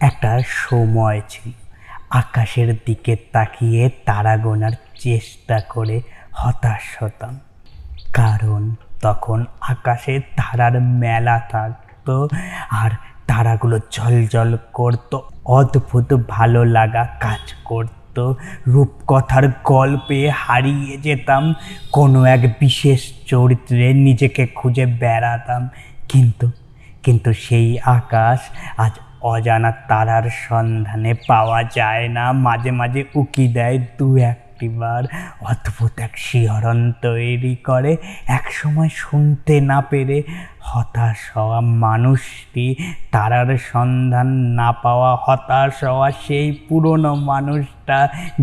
একটা সময় ছিল। আকাশের দিকে তাকিয়ে তারা গোনার চেষ্টা করে হতাশ হতাম। কারণ তখন আকাশে তারার মেলা থাকতো আর তারাগুলো ঝলঝল করতো, অদ্ভুত ভালো লাগা কাজ করতো। রূপকথার গল্পে হারিয়ে যেতাম, কোনো এক বিশেষ চরিত্রে নিজেকে খুঁজে বেড়াতাম। কিন্তু কিন্তু সেই আকাশ আজ অজানা তারার সন্ধানে পাওয়া যায় না। মাঝে মাঝে উকি দেয় দু একটিবার অদ্ভুত এক শিহরণ তৈরি করে। এক সময় শুনতে না পেরে হতাশ হওয়া মানুষটি তারার সন্ধান না পাওয়া হতাশ হওয়া সেই পুরনো মানুষটা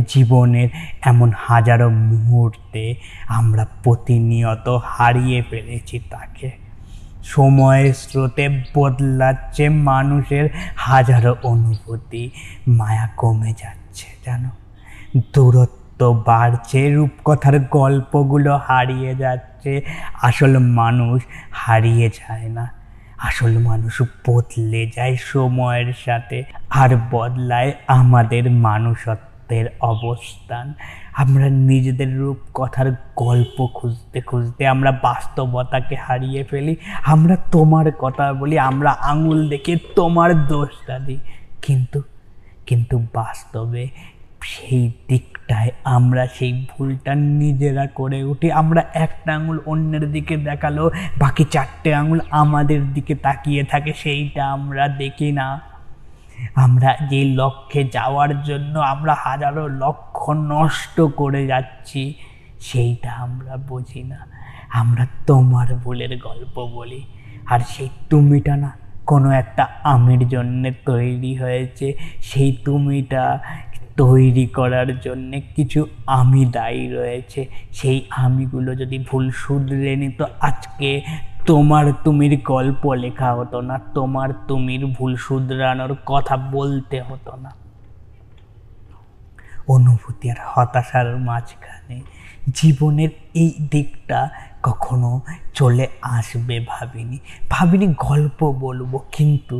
জীবনের এমন হাজারো মুহূর্তে আমরা প্রতিনিয়ত হারিয়ে ফেলেছি তাকে। সময়ের স্রোতে বদলাচ্ছে মানুষের হাজারো অনুভূতি। মায়া কমে যাচ্ছে, জানো? দূরত্ব বাড়ছে, রূপকথার গল্পগুলো হারিয়ে যাচ্ছে। আসল মানুষ হারিয়ে যায় না। আসল মানুষ বদলে যায় সময়ের সাথে। আর বদলায় আমাদের মানুষত্বের অবস্থান। আমরা নিজেদের রূপকথার গল্প খুঁজতে খুঁজতে আমরা বাস্তবতাকে হারিয়ে ফেলি। আমরা তোমার কথা বলি, আমরা আঙুল দেখে তোমার দোষটা দিই। কিন্তু কিন্তু বাস্তবে সেই দিকটায় আমরা সেই ভুলটা নিজেরা করে উঠি। আমরা একটা আঙুল অন্যের দিকে দেখাল বাকি চারটে আঙুল আমাদের দিকে তাকিয়ে থাকে, সেইটা আমরা দেখি না। আমরা যে লক্ষ্যে যাওয়ার জন্য আমরা হাজারো লক্ষ্য নষ্ট করে যাচ্ছি, সেইটা আমরা বুঝি না। আমরা তোমার ভুলের গল্প বলি। আর সেই তুমিটা না, কোনো একটা আমির জন্যে তৈরি হয়েছে। সেই তুমিটা তৈরি করার জন্যে কিছু আমি দায়ী রয়েছে। সেই আমিগুলো যদি ভুল শুধরে নিত, আজকে তোমার তুমির গল্প লেখা হতো না, তোমার তুমির ভুল শুধরানোর কথা বলতে হতো না। অনুভূতি আর হতাশার মাঝখানে জীবনের এই দিকটা কখনো চলে আসবে ভাবিনি। ভাবিনি গল্প বলব, কিন্তু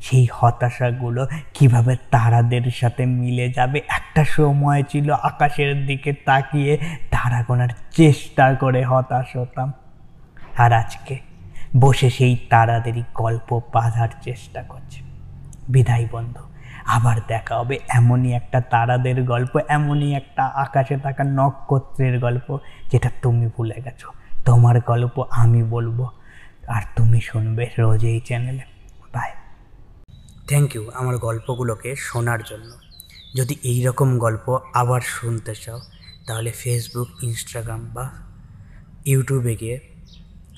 সেই হতাশাগুলো কীভাবে তারাদের সাথে মিলে যাবে? একটা সময় ছিল আকাশের দিকে তাকিয়ে তারা গোনার চেষ্টা করে হতাশ হতাম। আর আজকে বসে সেই তারাদেরই গল্প বাঁধার চেষ্টা করছে। বিদায় বন্ধু, আবার দেখা হবে। এমনই একটা তারাদের গল্প, এমনই একটা আকাশে থাকা নক্ষত্রের গল্প, যেটা তুমি ভুলে গেছো। তোমার গল্প আমি বলব। আর তুমি শুনবে রোজ এই চ্যানেলে। বাই থ্যাংক ইউ আমার গল্পগুলোকে শোনার জন্য। যদি এই রকম গল্প আবার শুনতে চাও, তাহলে ফেসবুক ইনস্টাগ্রাম বা ইউটিউবে গিয়ে